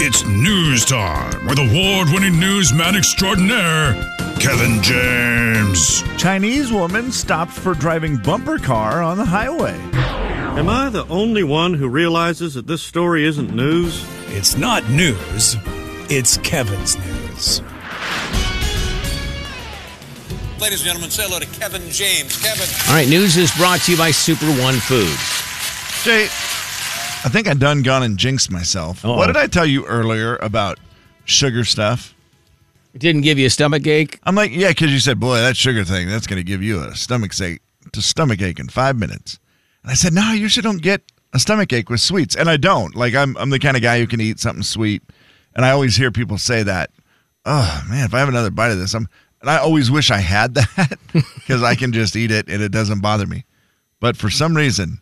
It's news time with award winning newsman extraordinaire, Kevin James. Chinese woman stopped for driving bumper car on the highway. Am I the only one who realizes that this story isn't news? It's not news, it's Kevin's news. Ladies and gentlemen, say hello to Kevin James. Kevin. All right, news is brought to you by Super One Foods. Jay, I think I done gone and jinxed myself. Uh-oh. What did I tell you earlier about sugar stuff? It didn't give you a stomach ache? I'm like, yeah, because you said, boy, that sugar thing, that's going to give you a stomach ache, to stomach ache in five minutes. And I said, no, you usually don't get a stomach ache with sweets. And I don't. Like, I'm, I'm the kind of guy who can eat something sweet. And I always hear people say that. Oh, man, if I have another bite of this, I'm, and I always wish I had that because I can just eat it and it doesn't bother me. But for some reason,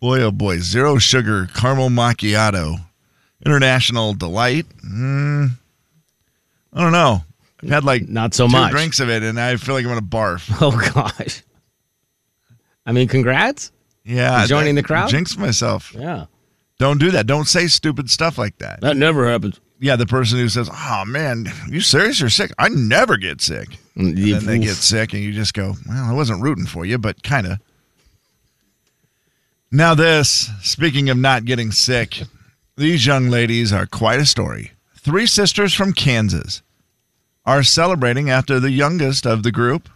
boy, oh boy, zero sugar caramel macchiato, international delight. Mm, I don't know. I've had like Not so much. drinks of it, and I feel like I'm gonna barf. Oh, gosh. I mean, congrats. Yeah, joining the crowd? Jinx myself. Yeah. Don't do that. Don't say stupid stuff like that. That never happens. Yeah, the person who says, "Oh man, you serious? You're sick." I never get sick. And then they get sick, and you just go, "Well, I wasn't rooting for you, but kind of." Now, this. Speaking of not getting sick, these young ladies are quite a story. Three sisters from Kansas are celebrating after the youngest of the group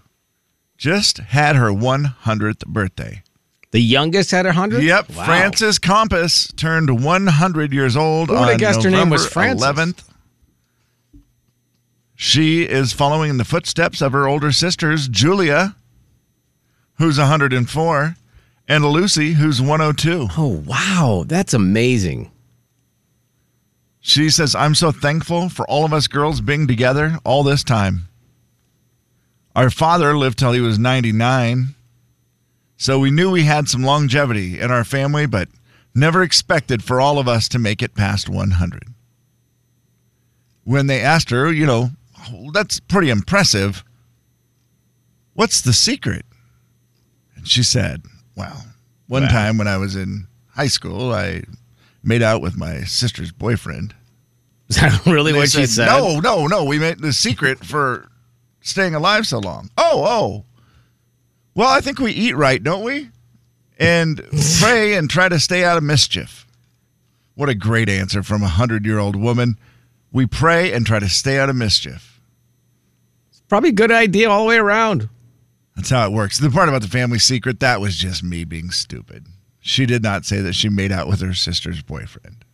just had her 100th birthday. The youngest had a 100? Yep, Wow. Frances Compass turned 100 years old Who on would've guessed her name was November Frances? 11th. She is following in the footsteps of her older sisters, Julia, who's 104, and Lucy, who's 102. Oh, wow. That's amazing. She says, I'm so thankful for all of us girls being together all this time. Our father lived till he was 99, so we knew we had some longevity in our family, but never expected for all of us to make it past 100. When they asked her, you know, "Oh, that's pretty impressive. What's the secret? And she said, well, one Wow. time when I was in high school, I made out with my sister's boyfriend. Is that really what she said? No, no, no. We made the secret for staying alive so long. Oh, oh. Well, I think we eat right, don't we? And pray and try to stay out of mischief. What a great answer from a hundred year old woman. We pray and try to stay out of mischief. It's Probably a good idea all the way around. That's how it works. The part about the family secret, that was just me being stupid. She did not say that she made out with her sister's boyfriend.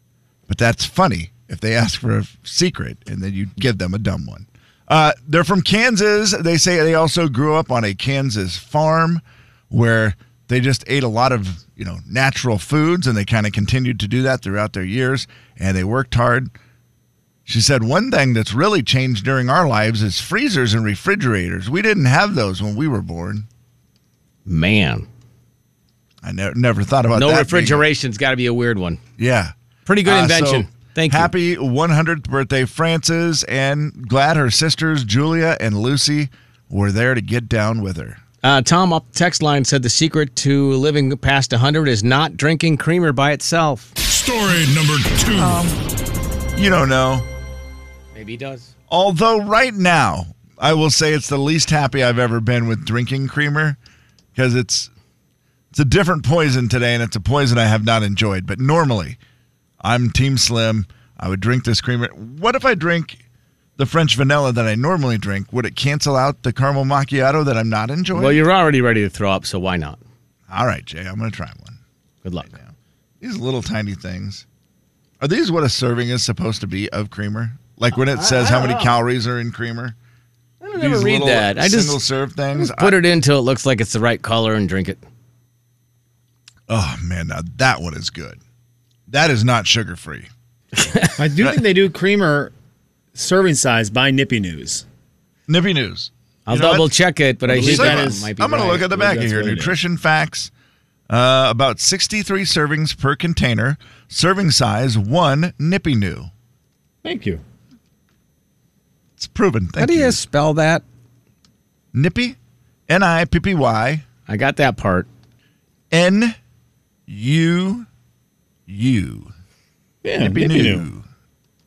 But that's funny if they ask for a secret and then you give them a dumb one. Uh, they're from Kansas. They say they also grew up on a Kansas farm where they just ate a lot of, you know, natural foods and they kind of continued to do that throughout their years and they worked hard. She said one thing that's really changed during our lives is freezers and refrigerators. We didn't have those when we were born. Man. I never never thought about No that. being- refrigeration's got to be a weird one. yeah. Pretty good Uh, invention. so Thank you. Happy 100th birthday, Frances, and glad her sisters Julia and Lucy were there to get down with her. Uh, Tom up the text line said the secret to living past 100 is not drinking creamer by itself. Story number two. You don't know. Maybe he does. Although right now, I will say it's the least happy I've ever been with drinking creamer because it's it's a different poison today and it's a poison I have not enjoyed. But normally, I'm Team Slim. I would drink this creamer. What if I drink the French vanilla that I normally drink? Would it cancel out the caramel macchiato that I'm not enjoying? Well, you're already ready to throw up, so why not? All right, Jay, I'm going to try one. Good luck. These little tiny things. Are these what a serving is supposed to be of creamer? Like when it says how many calories are in creamer? I don't ever read that. I just single serve things. put it in until it looks like it's the right color and drink it. Oh man, now that one is good. That is not sugar free. I do think they do creamer serving size by Nippy News. Nippy news. I'll You know double what? check it, but I believe think that that is- might be I'm going to look at the back of that's here. what it is. Nutrition facts. Uh, about 63 servings per container. Serving size one Nippy New. Thank you. It's proven. How do you. you spell that? Nippy, N I P P Y I got that part. N U U. Yeah, Nippy nippy Noo. noo.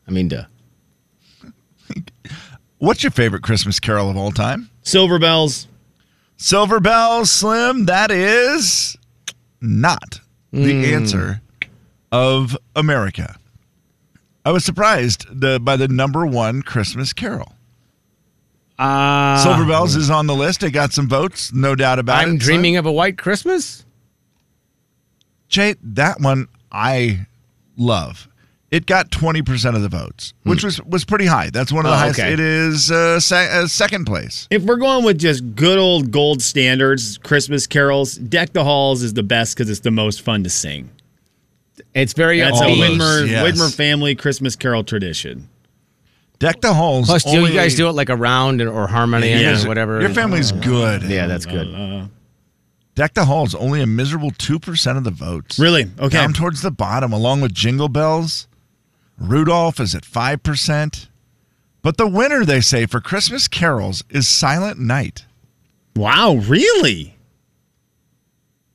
I mean, duh. What's your favorite Christmas carol of all time? Silver bells. Silver Bells, Slim. That is not the hmm. answer of America. I was surprised the, by the number one Christmas carol. Uh, Silver Bells is on the list. It got some votes, no doubt about it. I'm dreaming of a white Christmas. Jay, that one I love. It got 20% of the votes, which was, was pretty high. That's one of the Oh, highest. okay. It is uh, se- uh, second place. If we're going with just good old gold standards, Christmas carols, Deck the Halls is the best because it's the most fun to sing. It's very That's a those. Widmer, yes. Widmer family Christmas carol tradition. Deck the halls. Plus, do you guys do it like a round or harmony Yeah. or whatever? Your family's uh, good. Yeah, that's good. Uh, uh, Deck the halls only a miserable two percent of the votes. Really? Okay. Down towards the bottom, along with Jingle Bells. Rudolph is at five percent. But the winner, they say, for Christmas carols is Silent Night. Wow, really?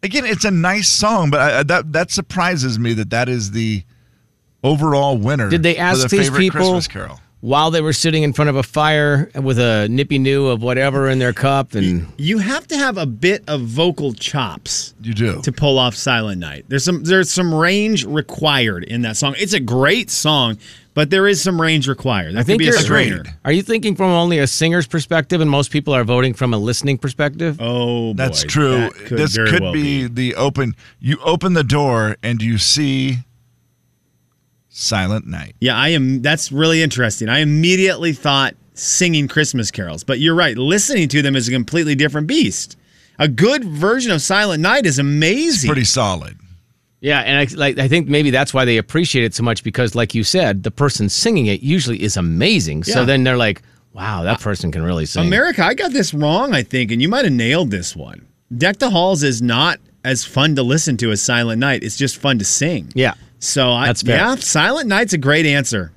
Again, it's a nice song, but I, I- that that surprises me that that is the overall winner. Did they for ask the these people- carol? While they were sitting in front of a fire with a nippy new of whatever in their cup, and You have to have a bit of vocal chops You do. to pull off Silent Night. There's some there's some range required in that song. It's a great song, but there is some range required. That I think could be a you're strainer. Are you thinking from only a singer's perspective, and most people are voting from a listening perspective? Oh, boy, That's true. that could this could well be, the open. You open the door and you see Silent Night. Yeah, I am. That's really interesting. I immediately thought singing Christmas carols, but you're right. Listening to them is a completely different beast. A good version of Silent Night is amazing. Pretty solid. Yeah, and I like I think maybe that's why they appreciate it so much because, like you said, the person singing it usually is amazing. So then they're like, "Wow, that person can really sing." America, I got this wrong, I think, and you might have nailed this one. Deck the Halls is not as fun to listen to as Silent Night. It's just fun to sing. Yeah, So I, yeah, Silent Night's a great answer.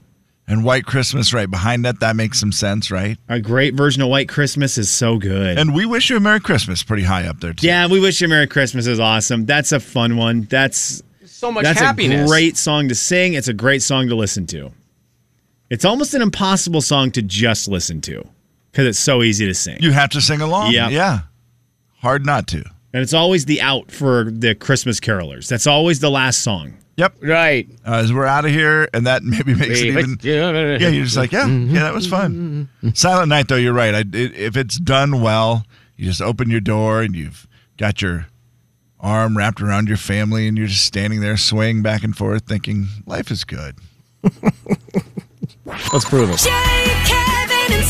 And White Christmas right behind that. That makes some sense, right? A great version of White Christmas is so good. And we wish you a Merry Christmas pretty high up there, too. yeah, we wish you a Merry Christmas is awesome. That's a fun one. That's so much That's happiness. a great song to sing. It's a great song to listen to. It's almost an impossible song to just listen to because it's so easy to sing. You have to sing along. Yeah. Yeah. Hard not to. and it's always the out for the Christmas carolers. That's always the last song. Yep. right. Uh, as we're out of here, and that maybe makes it Wait, even. yeah. Yeah, you're just like, yeah, yeah, that was fun. Silent Night, though, you're right. I, it, if it's done well, you just open your door and you've got your arm wrapped around your family, and you're just standing there swaying back and forth, thinking life is good. Let's prove it. Jay, Kevin,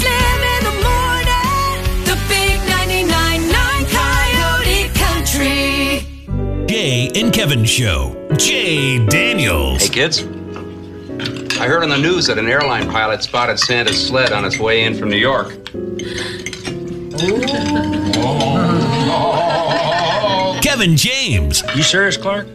Jay and Kevin Show. Jay Daniels. Hey, kids. I heard on the news that an airline pilot spotted Santa's sled on its way in from New York. Kevin James. You serious, Clark?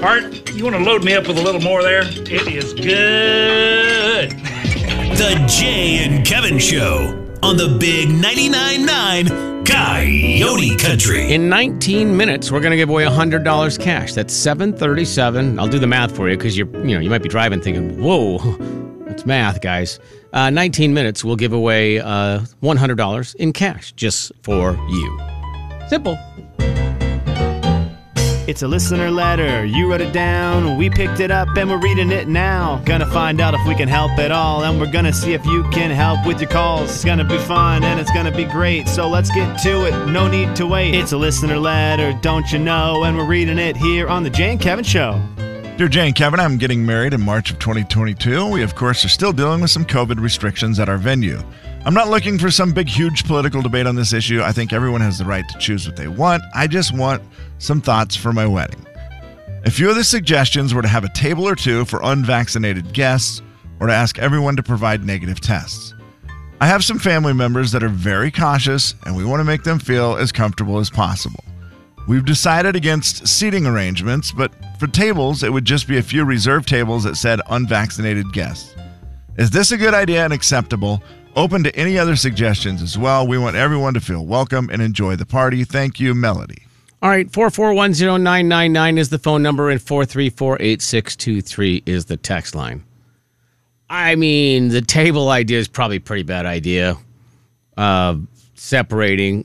Art, you want to load me up with a little more there? It is good. The Jay and Kevin Show on the Big 99.9 9 Coyote Country. In 19 minutes, we're going to give away $100 cash. That's 737. I'll do the math for you because you're, you know, you might be driving thinking, whoa, that's math, guys. Uh, 19 minutes, we'll give away uh, $100 in cash just for you. Simple. It's a listener letter. You wrote it down. We picked it up and we're reading it now. Gonna find out if we can help at all. And we're gonna see if you can help with your calls. It's gonna be fun and it's gonna be great. So let's get to it. No need to wait. It's a listener letter, don't you know? And we're reading it here on The Jane Kevin Show. Dear Jane Kevin, I'm getting married in March of 2022. We, of course, are still dealing with some COVID restrictions at our venue. I'm not looking for some big, huge political debate on this issue. I think everyone has the right to choose what they want. I just want some thoughts for my wedding. A few of the suggestions were to have a table or two for unvaccinated guests or to ask everyone to provide negative tests. I have some family members that are very cautious, and we want to make them feel as comfortable as possible. We've decided against seating arrangements, but for tables, it would just be a few reserved tables that said unvaccinated guests. Is this a good idea and acceptable? Open to any other suggestions as well. We want everyone to feel welcome and enjoy the party. Thank you, Melody. All right, 4410999 is the phone number and 4348623 is the text line. I mean, the table idea is probably a pretty bad idea. Uh, separating.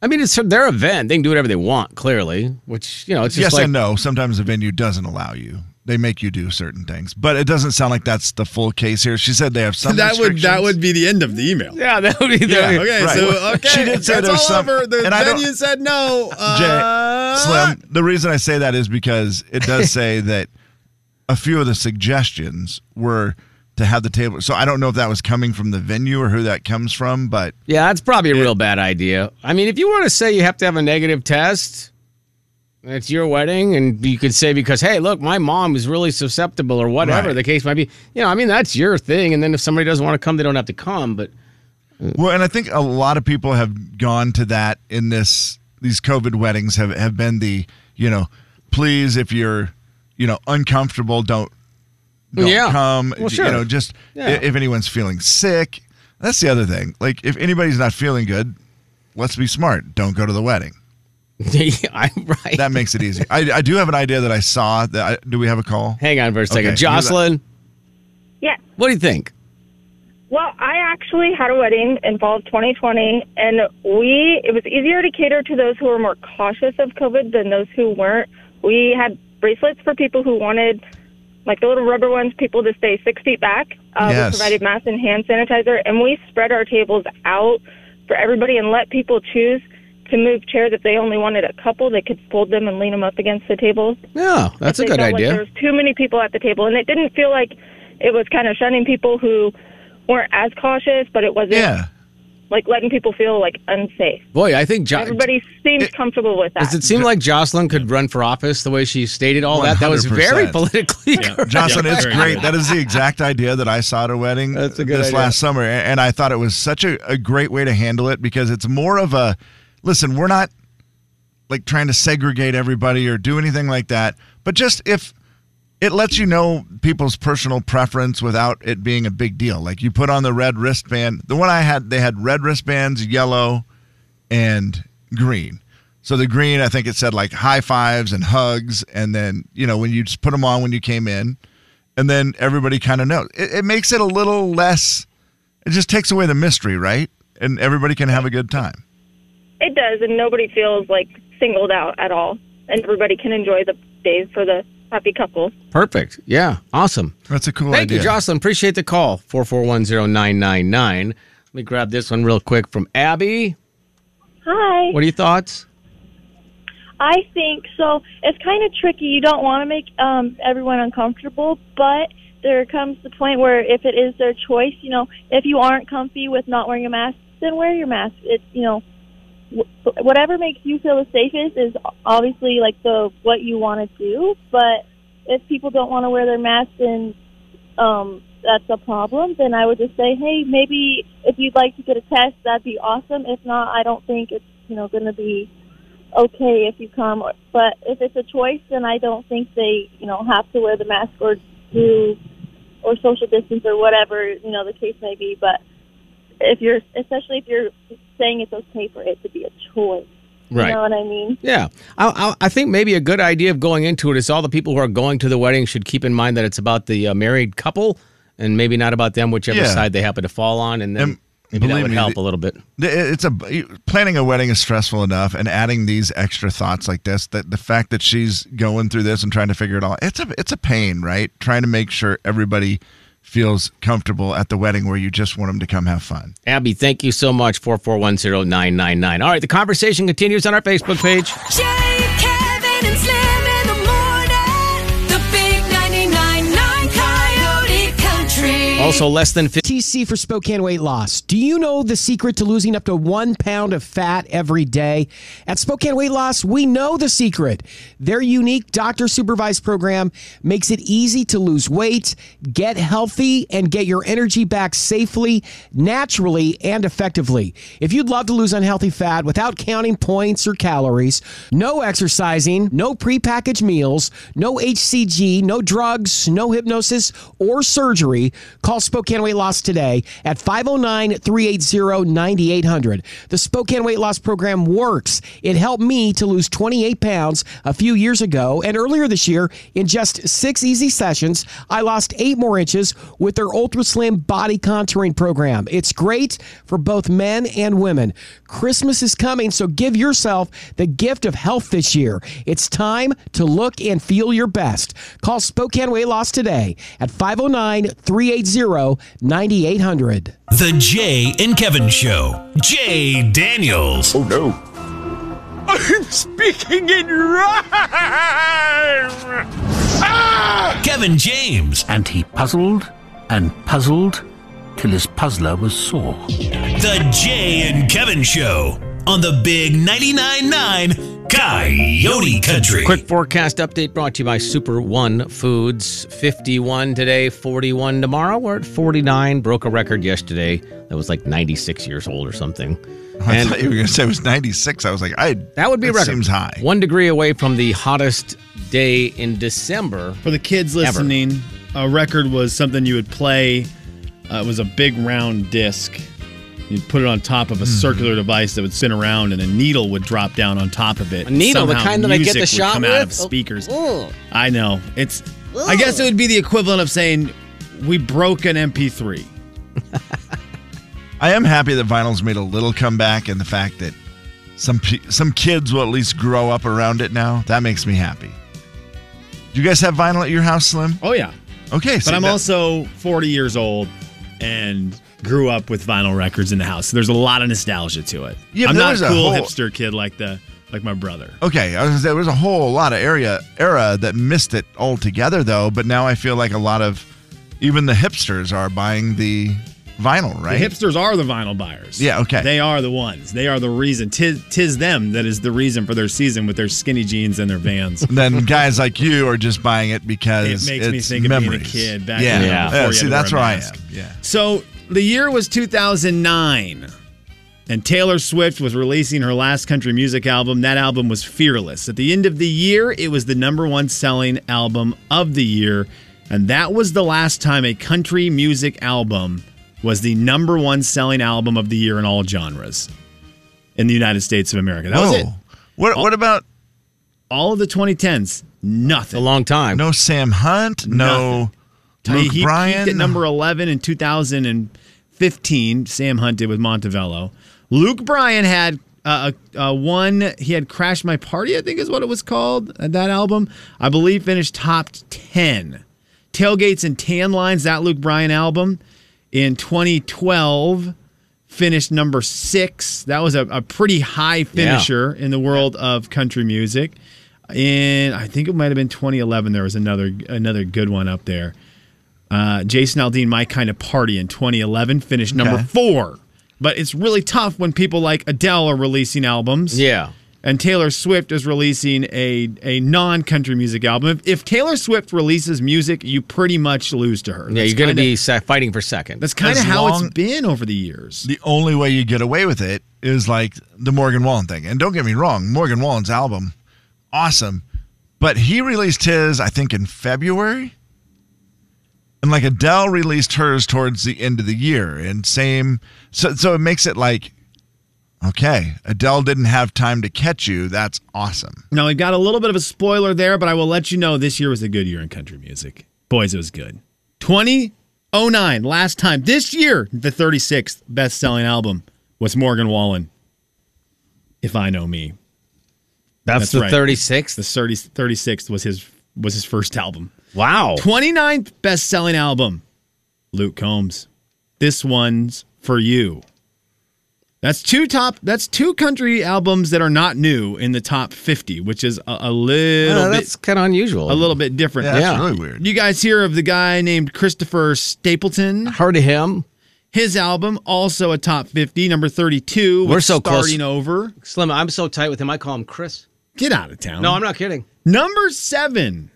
I mean, it's their event. They can do whatever they want, clearly, which, you know, it's just yes like. and no. Sometimes the venue doesn't allow you. They make you do certain things, but it doesn't sound like that's the full case here. She said they have some. that would that would be the end of the email. Yeah, that would be the Yeah, Okay, right. so okay, She did say that's there's all some- over. The and I don't- venue said no. Uh, Jay, Slim, the reason I say that is because it does say that a few of the suggestions were to have the table. So I don't know if that was coming from the venue or who that comes from, but Yeah, that's probably a real bad idea. I mean, if you want to say you have to have a negative test, it's your wedding, and you could say because hey, look, my mom is really susceptible or whatever Right. the case might be. You know, I mean, that's your thing. And then if somebody doesn't want to come, they don't have to come. But uh, well, and I think a lot of people have gone to that in this. These COVID weddings have have been the you know, please if you're you know uncomfortable, don't don't Yeah. come. Well, sure. You know, just Yeah. if anyone's feeling sick. That's the other thing. Like if anybody's not feeling good, let's be smart. Don't go to the wedding. yeah, I'm right. That makes it easy. I, I do have an idea that I saw. That I, do we have a call? Hang on for a second, Okay, Jocelyn. Yeah. What do you think? Well, I actually had a wedding in fall of 2020, and we it was easier to cater to those who were more cautious of COVID than those who weren't. We had bracelets for people who wanted, like the little rubber ones, people to stay six feet back. Uh, Yes. We provided masks and hand sanitizer, and we spread our tables out for everybody and let people choose to move chairs. If they only wanted a couple, they could fold them and lean them up against the tables. Yeah, that's a good felt Like idea. there was too many people at the table, and it didn't feel like it was kind of shunning people who weren't as cautious, but it wasn't Yeah. Like letting people feel like unsafe. Boy, I think jo- Everybody seems comfortable with that. Does it seem like Jocelyn could run for office the way she stated all that? That was very 100%. politically correct. Jocelyn, Yeah, it's great. good. That is the exact idea that I saw at a wedding That's a good this idea. last summer. And I thought it was such a, a great way to handle it because it's more of a listen, we're not like trying to segregate everybody or do anything like that. But just if it lets you know people's personal preference without it being a big deal. Like you put on the red wristband. The one I had, they had red wristbands, yellow, and green. So the green, I think it said like high fives and hugs, and then you know when you just put them on when you came in, and then everybody kind of knows. It, it makes it a little less. It just takes away the mystery, right? And everybody can have a good time. It does, and nobody feels like singled out at all, and everybody can enjoy the days for the happy couple. Perfect. Yeah. Awesome. That's a cool idea. Thank idea. you, Jocelyn. Appreciate the call. 4410999. Let me grab this one real quick from Abby. Hi. What are your thoughts? I think so. It's kind of tricky. You don't want to make um, everyone uncomfortable, but there comes the point where if it is their choice, you know, if you aren't comfy with not wearing a mask, then wear your mask. It's you know, wh- whatever makes you feel the safest is obviously like the what you want to do. But if people don't want to wear their mask, then um, that's a problem. Then I would just say, hey, maybe if you'd like to get a test, that'd be awesome. If not, I don't think it's you know going to be okay if you come. But if it's a choice, then I don't think they, you know, have to wear the mask or do or social distance or whatever you know the case may be. But if you're, especially if you're saying it's okay for it to be a choice, Right. you know what I mean? Yeah, I, I, I think maybe a good idea of going into it is all the people who are going to the wedding should keep in mind that it's about the uh, married couple and maybe not about them, whichever Yeah. side they happen to fall on, and then And maybe that would me, help a little bit. It's a planning a wedding is stressful enough, and adding these extra thoughts like this, that the fact that she's going through this and trying to figure it all, it's a it's a pain, right? Trying to make sure everybody feels comfortable at the wedding where you just want them to come have fun. Abby, thank you so much. 4410999. All right, the conversation continues on our Facebook page. Jay, Kevin, and Slim in the morning. The big 99.9 Coyote Country. Also, less than 50. TC for Spokane weight loss. Do you know the secret to losing up to one pound of fat every day? At Spokane Weight Loss, we know the secret. Their unique doctor supervised program makes it easy to lose weight, get healthy, and get your energy back safely, naturally, and effectively. If you'd love to lose unhealthy fat without counting points or calories, no exercising, no prepackaged meals, no HCG, no drugs, no hypnosis or surgery, call Spokane Weight Loss today at 509 380 9800. The Spokane Weight Loss Program works. It helped me to lose 28 pounds a few years ago, and earlier this year, in just six easy sessions, I lost eight more inches with their Ultra Slim Body Contouring Program. It's great for both men and women. Christmas is coming, so give yourself the gift of health this year. It's time to look and feel your best. Call Spokane Weight Loss today at 509 380 9800. The Jay and Kevin Show. Jay Daniels. Oh no. I'm speaking in rhyme. Ah! Kevin James. And he puzzled and puzzled till his puzzler was sore. The Jay and Kevin Show on the Big 99.9 9 Coyote Country. Quick forecast update brought to you by Super One Foods. 51 today, 41 tomorrow. We're at 49. Broke a record yesterday that was like 96 years old or something. I thought you were going to say it was 96. I was like, I that would be a record. seems high. One degree away from the hottest day in December. For the kids Ever. listening, a record was something you would play. Uh, it was a big round disc. You'd put it on top of a mm-hmm. circular device that would spin around, and a needle would drop down on top of it. A needle, the kind that I get the would shot come out of with? Oh, speakers. I know. It's. I guess it would be the equivalent of saying we broke an MP3. I am happy that vinyl's made a little comeback, and the fact that some pe- some kids will at least grow up around it now. That makes me happy. Do you guys have vinyl at your house, Slim? Oh yeah. Okay, But I'm that- also 40 years old and grew up with vinyl records in the house. So there's a lot of nostalgia to it. Yeah, I'm not there's a a cool whole- hipster kid like the like my brother. Okay, I was gonna say, there was a whole lot of area era that missed it altogether, though. But now I feel like a lot of even the hipsters are buying the vinyl, right? The hipsters are the vinyl buyers. Yeah, okay. They are the ones. They are the reason. Tis, tis them that is the reason for their season with their skinny jeans and their vans. then guys like you are just buying it because It makes me it's think of being a kid back yeah. in the- yeah. before see, that's wear where a I mask. am. Yeah. So the year was 2009, and Taylor Swift was releasing her last country music album. That album was Fearless. At the end of the year, it was the number one selling album of the year, and that was the last time a country music album was the number one selling album of the year in all genres in the United States of America. That was it. What What about all of the 2010s? Nothing. A long time. No Sam Hunt. No He- Luke he Bryan. peaked at number 11 in 2015. Sam Hunt did with Montevallo. Luke Bryan had uh, a, a one. He had "Crash My Party," I think is what it was called. uh, That album, I believe, finished top 10. Tailgates and Tan Lines. That Luke Bryan album in 2012 finished number six. That was a, a pretty high finisher in the world of country music. In I think it might have been 2011. There was another another good one up there. Uh, Jason Aldean, My Kind of Party in 2011 finished number Okay. four. But it's really tough when people like Adele are releasing albums. Yeah. And Taylor Swift is releasing a, a non country music album. If, if Taylor Swift releases music, you pretty much lose to her. Yeah, That's you're going to be se- fighting for second. That's kind of how long- it's been over the years. The only way you get away with it is like the Morgan Wallen thing. And don't get me wrong, Morgan Wallen's album, awesome. But he released his, I think, in February. And like Adele released hers towards the end of the year. And same so so it makes it like okay, Adele didn't have time to catch you. That's awesome. Now, we got a little bit of a spoiler there, but I will let you know this year was a good year in country music. Boys, it was good. 2009, last time. This year, the 36th best selling album was Morgan Wallen. If I know me. That's the 36th? The 30, 36th was his was his first album. Wow. 29th best selling album, Luke Combs. This one's for you. That's two top. That's two country albums that are not new in the top 50, which is a, a little Uh, bit that's kind of unusual. a little bit different. Yeah, that's really weird. You guys hear of the guy named Christopher Stapleton? Heard of him. His album also a top 50, number 32. We're with so close. starting over. Slim, I'm so tight with him. I call him Chris. Get out of town. No, I'm not kidding. Number seven,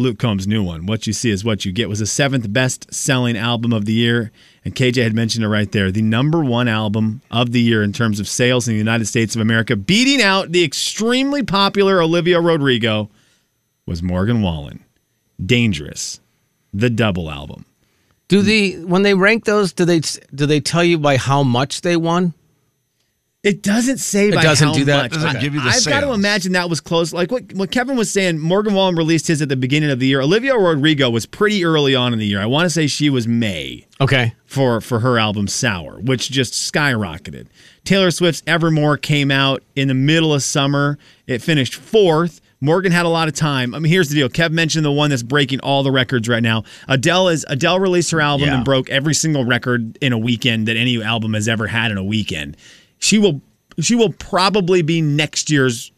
Luke Combs' new one, What You See Is What You Get, was the seventh best selling album of the year. And KJ had mentioned it right there. The number one album of the year in terms of sales in the United States of America, beating out the extremely popular Olivia Rodrigo, was Morgan Wallen. Dangerous, the double album. Do the when they rank those, do they do they tell you by how much they won? It doesn't say It by doesn't how do that? much. Doesn't I- give you the I've got to imagine that was close. Like what, what Kevin was saying, Morgan Wallen released his at the beginning of the year. Olivia Rodrigo was pretty early on in the year. I want to say she was May Okay. for for her album Sour, which just skyrocketed. Taylor Swift's Evermore came out in the middle of summer. It finished fourth. Morgan had a lot of time. I mean, here's the deal. Kev mentioned the one that's breaking all the records right now. Adele is Adele released her album Yeah. and broke every single record in a weekend that any album has ever had in a weekend. She will she will probably be next year's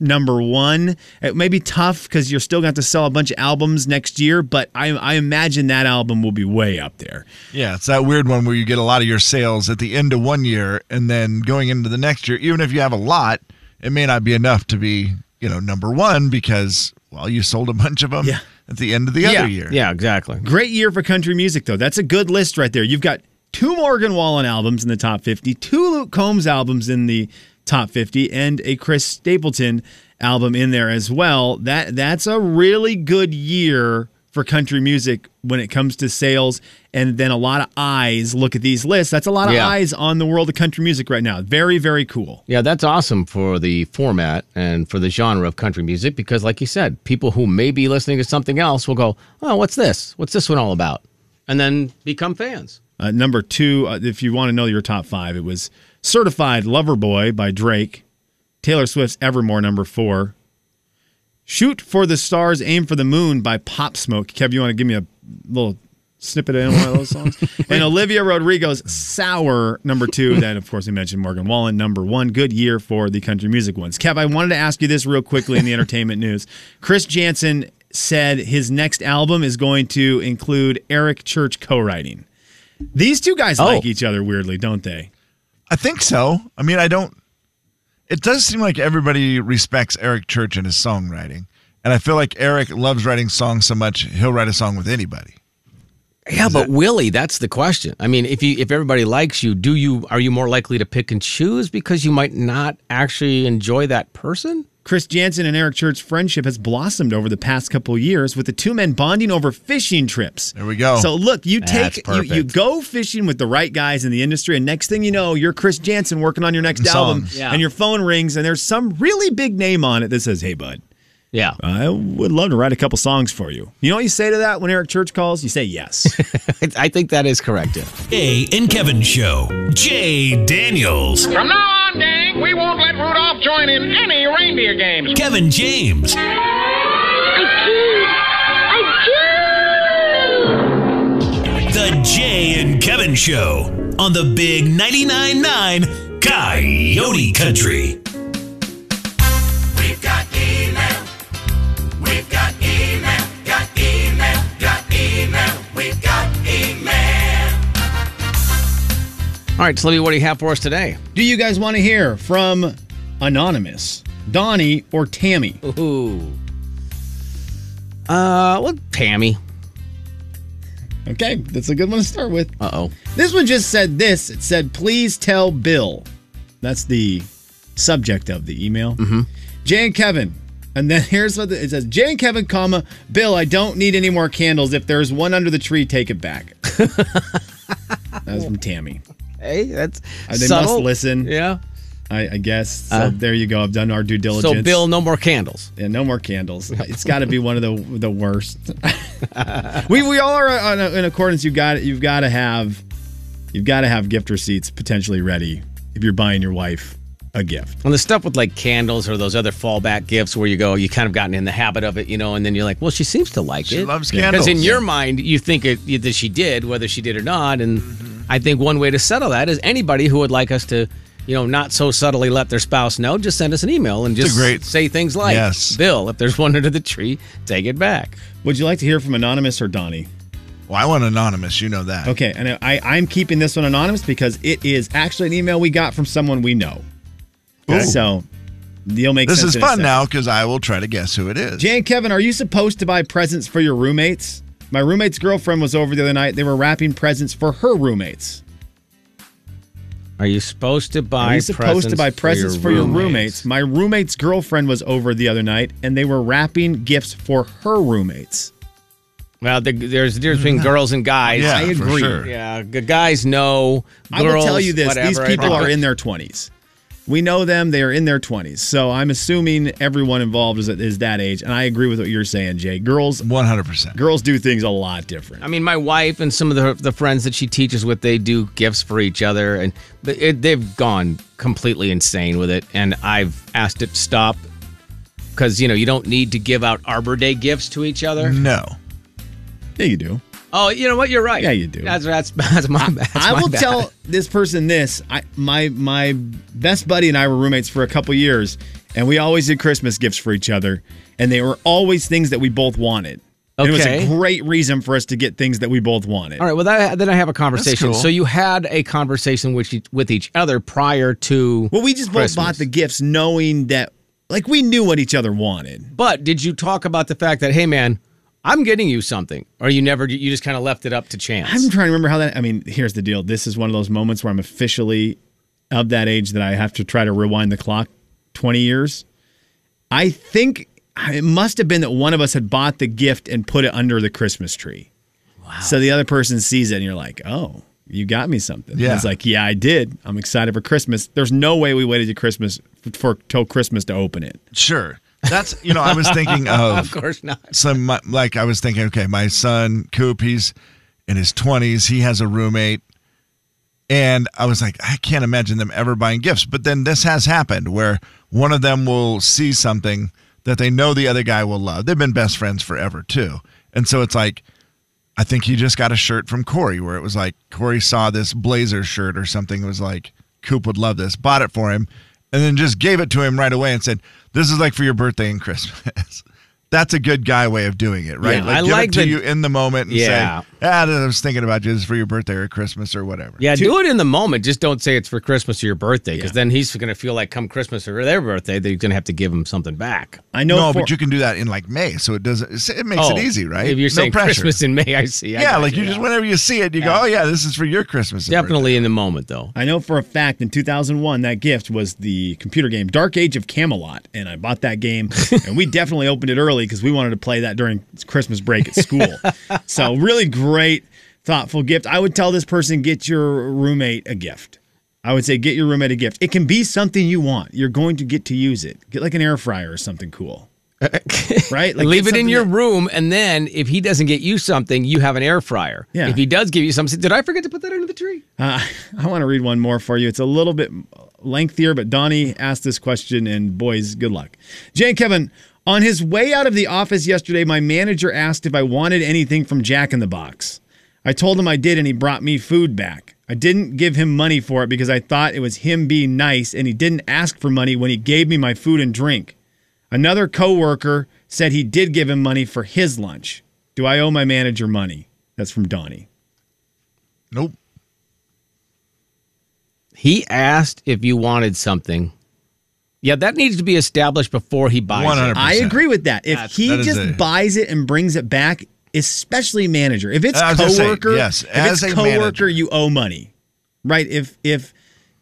number one. It may be tough because you're still going to have to sell a bunch of albums next year, but I, I imagine that album will be way up there. Yeah, it's that weird one where you get a lot of your sales at the end of one year and then going into the next year, even if you have a lot, it may not be enough to be, you know, number one because, well, you sold a bunch of them Yeah. at the end of the yeah. other year. Yeah, exactly. Great year for country music, though. That's a good list right there. You've got two Morgan Wallen albums in the top 50, two Luke Combs albums in the top 50, and a Chris Stapleton album in there as well. That That's a really good year for country music when it comes to sales. And then a lot of eyes look at these lists. That's a lot of Yeah. eyes on the world of country music right now. Very, very cool. Yeah, that's awesome for the format and for the genre of country music because, like you said, people who may be listening to something else will go, "Oh, what's this? What's this one all about?" and then become fans. Uh, number two, uh, if you want to know your top five, it was Certified Lover Boy by Drake, Taylor Swift's Evermore, number four, Shoot for the Stars, Aim for the Moon by Pop Smoke. Kev, you want to give me a little snippet of one of those songs? and Olivia Rodrigo's Sour, number two. then, of course, we mentioned Morgan Wallen, number one. Good year for the country music ones. Kev, I wanted to ask you this real quickly in the entertainment news. Chris Janson said his next album is going to include Eric Church co writing. These two guys Oh. like each other weirdly, don't they? I think so. I mean, I don't. It does seem like everybody respects Eric Church and his songwriting, and I feel like Eric loves writing songs so much he'll write a song with anybody. Yeah, but Willie, that's the question. I mean, if you if everybody likes you, do you are you more likely to pick and choose because you might not actually enjoy that person? Chris Janson and Eric Church's friendship has blossomed over the past couple of years with the two men bonding over fishing trips. There we go. So look, you That's take you, you go fishing with the right guys in the industry, and next thing you know, you're Chris Janson working on your next album, Yeah. and your phone rings, and there's some really big name on it that says, "Hey, bud, Yeah. I would love to write a couple songs for you." You know what you say to that when Eric Church calls? You say yes. I think that is correct. Yeah. Jay and Kevin Show. Jay Daniels. From now on, gang, we won't let Rudolph join in any reindeer games. Kevin James. I do. I do. The Jay and Kevin Show on the Big 99.9 9 Coyote Country. All right, Slippy, what do you have for us today? Do you guys want to hear from Anonymous, Donnie, or Tammy? Ooh. Uh, well, Tammy. Okay, that's a good one to start with. Uh oh. This one just said this. It said, please tell Bill. That's the subject of the email. Mm-hmm. Jay and Kevin. And then here's what the, it says Jay and Kevin, comma, Bill, I don't need any more candles. If there's one under the tree, take it back. that was from Tammy. Hey, that's Uh, they subtle. must listen. Yeah. I, I guess. So Uh, there you go. I've done our due diligence. So, Bill, no more candles. Yeah, no more candles. It's got to be one of the the worst. we we all are on a, in accordance. You got you've got to have you've got to have gift receipts potentially ready if you're buying your wife a gift. And the stuff with like candles or those other fallback gifts where you go, you kind of gotten in the habit of it, you know, and then you're like, well, she seems to like She it. She loves candles. Because in your mind, you think it, that she did, whether she did or not. And I think one way to settle that is anybody who would like us to, you know, not so subtly let their spouse know, just send us an email and just great- say things like, Yes. Bill, if there's one under the tree, take it back. Would you like to hear from anonymous or Donnie? Well, I want anonymous. You know that. Okay, and I I'm keeping this one anonymous because it is actually an email we got from someone we know. Ooh. So you'll make This sense is fun now because I will try to guess who it is. Jay and Kevin, are you supposed to buy presents for your roommates? My roommate's girlfriend was over the other night. They were wrapping presents for her roommates. Are you supposed to buy Are you supposed to buy presents for your, roommates? roommates? My roommate's girlfriend was over the other night and they were wrapping gifts for her roommates. Well, the, there's a difference between girls and guys. Yeah, I for agree. sure. Yeah, g- guys know. I Girls, will tell you this: these people are in their twenties. We know them; they are in their twenties. So I'm assuming everyone involved is, is that age, and I agree with what you're saying, Jay. Girls, 100. percent Girls do things a lot different. I mean, my wife and some of the the friends that she teaches with, they do gifts for each other, and it, they've gone completely insane with it. And I've asked it to stop because you know you don't need to give out Arbor Day gifts to each other. No. Yeah, you do. Oh, you know what? You're right. Yeah, you do. That's that's that's my bad. I my will bad. tell this person this. I my my best buddy and I were roommates for a couple years, and we always did Christmas gifts for each other, and they were always things that we both wanted. And It was a great reason for us to get things that we both wanted. All right. Well, that, then I have a conversation. cool. So you had a conversation with each, with each other prior to. Well, we just both bought the gifts knowing that, like, we knew what each other wanted. But did you talk about the fact that, hey, man, I'm getting you something, or you never? You just kind of left it up to chance. I'm trying to remember how that. I mean, here's the deal. This is one of those moments where I'm officially of that age that I have to try to rewind the clock 20 years. I think it must have been that one of us had bought the gift and put it under the Christmas tree. Wow. So the other person sees it and you're like, oh, you got me something. Yeah. It's like, yeah, I did. I'm excited for Christmas. There's no way we waited to Christmas for, for till Christmas to open it. Sure. That's you know I was thinking of Of course not. some like I was thinking okay my son Coop he's in his 20s he has a roommate and I was like I can't imagine them ever buying gifts but then this has happened where one of them will see something that they know the other guy will love they've been best friends forever too and so it's like I think he just got a shirt from Corey where it was like Corey saw this blazer shirt or something. It was like Coop would love this, bought it for him, and then just gave it to him right away and said, "This is like for your birthday and Christmas." That's a good guy way of doing it, right? Yeah, I give like it to the- you in the moment and Yeah. say, "Ah, I was thinking about you. This is for your birthday or Christmas or whatever." Yeah, do it in the moment. Just don't say it's for Christmas or your birthday, because then he's going to feel like come Christmas or their birthday, that you're going to have to give him something back. I know. no, for- but you can do that in like May, so it doesn't. It makes Oh, it easy, right? If you're No saying pressure. Christmas in May, I see. I yeah, like you just whenever you see it, you go, "Oh yeah, this is for your Christmas." and Definitely in the moment, though. I know for a fact in 2001 that gift was the computer game Dark Age of Camelot, and I bought that game, and we definitely opened it early because we wanted to play that during Christmas break at school. so really great, thoughtful gift. I would tell this person get your roommate a gift. I would say get your roommate a gift. It can be something you want. You're going to get to use it. Get like an air fryer or something cool. right? Like Leave it in your that- room, and then if he doesn't get you something, you have an air fryer. Yeah. If he does give you something, did I forget to put that under the tree? Uh, I want to read one more for you. It's a little bit lengthier, but Donnie asked this question, and boys, good luck. Jay and Kevin, on his way out of the office yesterday, my manager asked if I wanted anything from Jack in the Box. I told him I did, and he brought me food back. I didn't give him money for it because I thought it was him being nice, and he didn't ask for money when he gave me my food and drink. Another coworker said he did give him money for his lunch. Do I owe my manager money? That's from Donnie. Nope. He asked if you wanted something. Yeah, that needs to be established before he buys it. I agree with that. If That's- he that is just a- buys it and brings it back, especially manager, if it's I say, coworker, yes, if as it's coworker, manager. you owe money, right? If if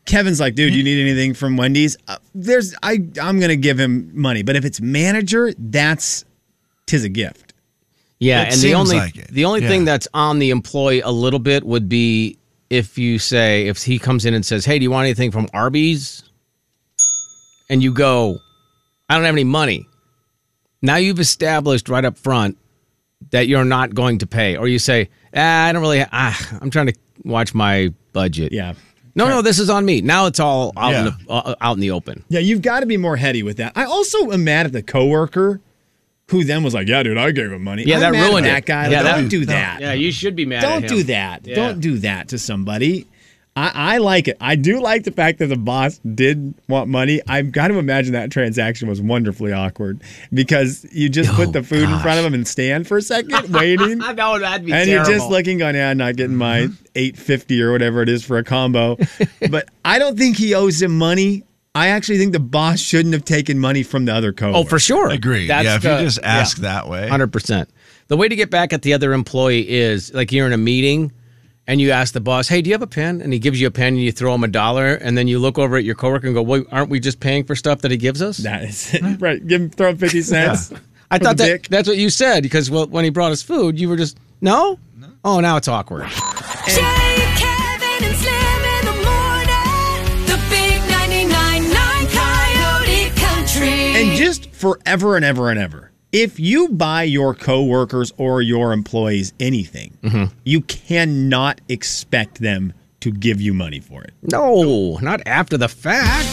Kevin's like, dude, you need anything from Wendy's? Uh, there's I I'm gonna give him money, but if it's manager, that's tis a gift. Yeah, It and the only like the only Yeah. thing that's on the employee a little bit would be if you say if he comes in and says, "Hey, do you want anything from Arby's?" And you go, "I don't have any money." Now you've established right up front that you're not going to pay, or you say, ah, "I don't really. Ah, I'm trying to watch my budget." Yeah. No, no, this is on me. Now it's all out in the uh, out in the open. Yeah, you've got to be more heady with that. I also am mad at the coworker who then was like, "Yeah, dude, I gave him money." Yeah, I'm that mad at ruined that it. guy. Yeah, Like, that- don't do that. Yeah, you should be mad. Don't at do him. that. Yeah. Don't do that to somebody. I, I like it. I do like the fact that the boss did want money. I've got to imagine that transaction was wonderfully awkward because you just put the oh, food in front of him and stand for a second waiting. no, that'd be and terrible. you're just looking going, yeah, I'm not getting my mm-hmm. 850 or whatever it is for a combo. but I don't think he owes him money. I actually think the boss shouldn't have taken money from the other co. Oh, for sure. Agree. Yeah, if you just ask that way. Hundred percent. The way to get back at the other employee is like you're in a meeting and you ask the boss, "Hey, do you have a pen?" And he gives you a pen and you throw him a dollar, and then you look over at your coworker and go, "Well, aren't we just paying for stuff that he gives us?" That is it. right. Give him throw him 50 cents. I thought that dick? that's what you said because well, when he brought us food, you were just no. Oh, now it's awkward. Jay, Kevin, and Slim in the morning. The big 99.9 Coyote Country. And just forever and ever and ever, if you buy your coworkers or your employees anything, mm-hmm. you cannot expect them to give you money for it. No, not after the fact.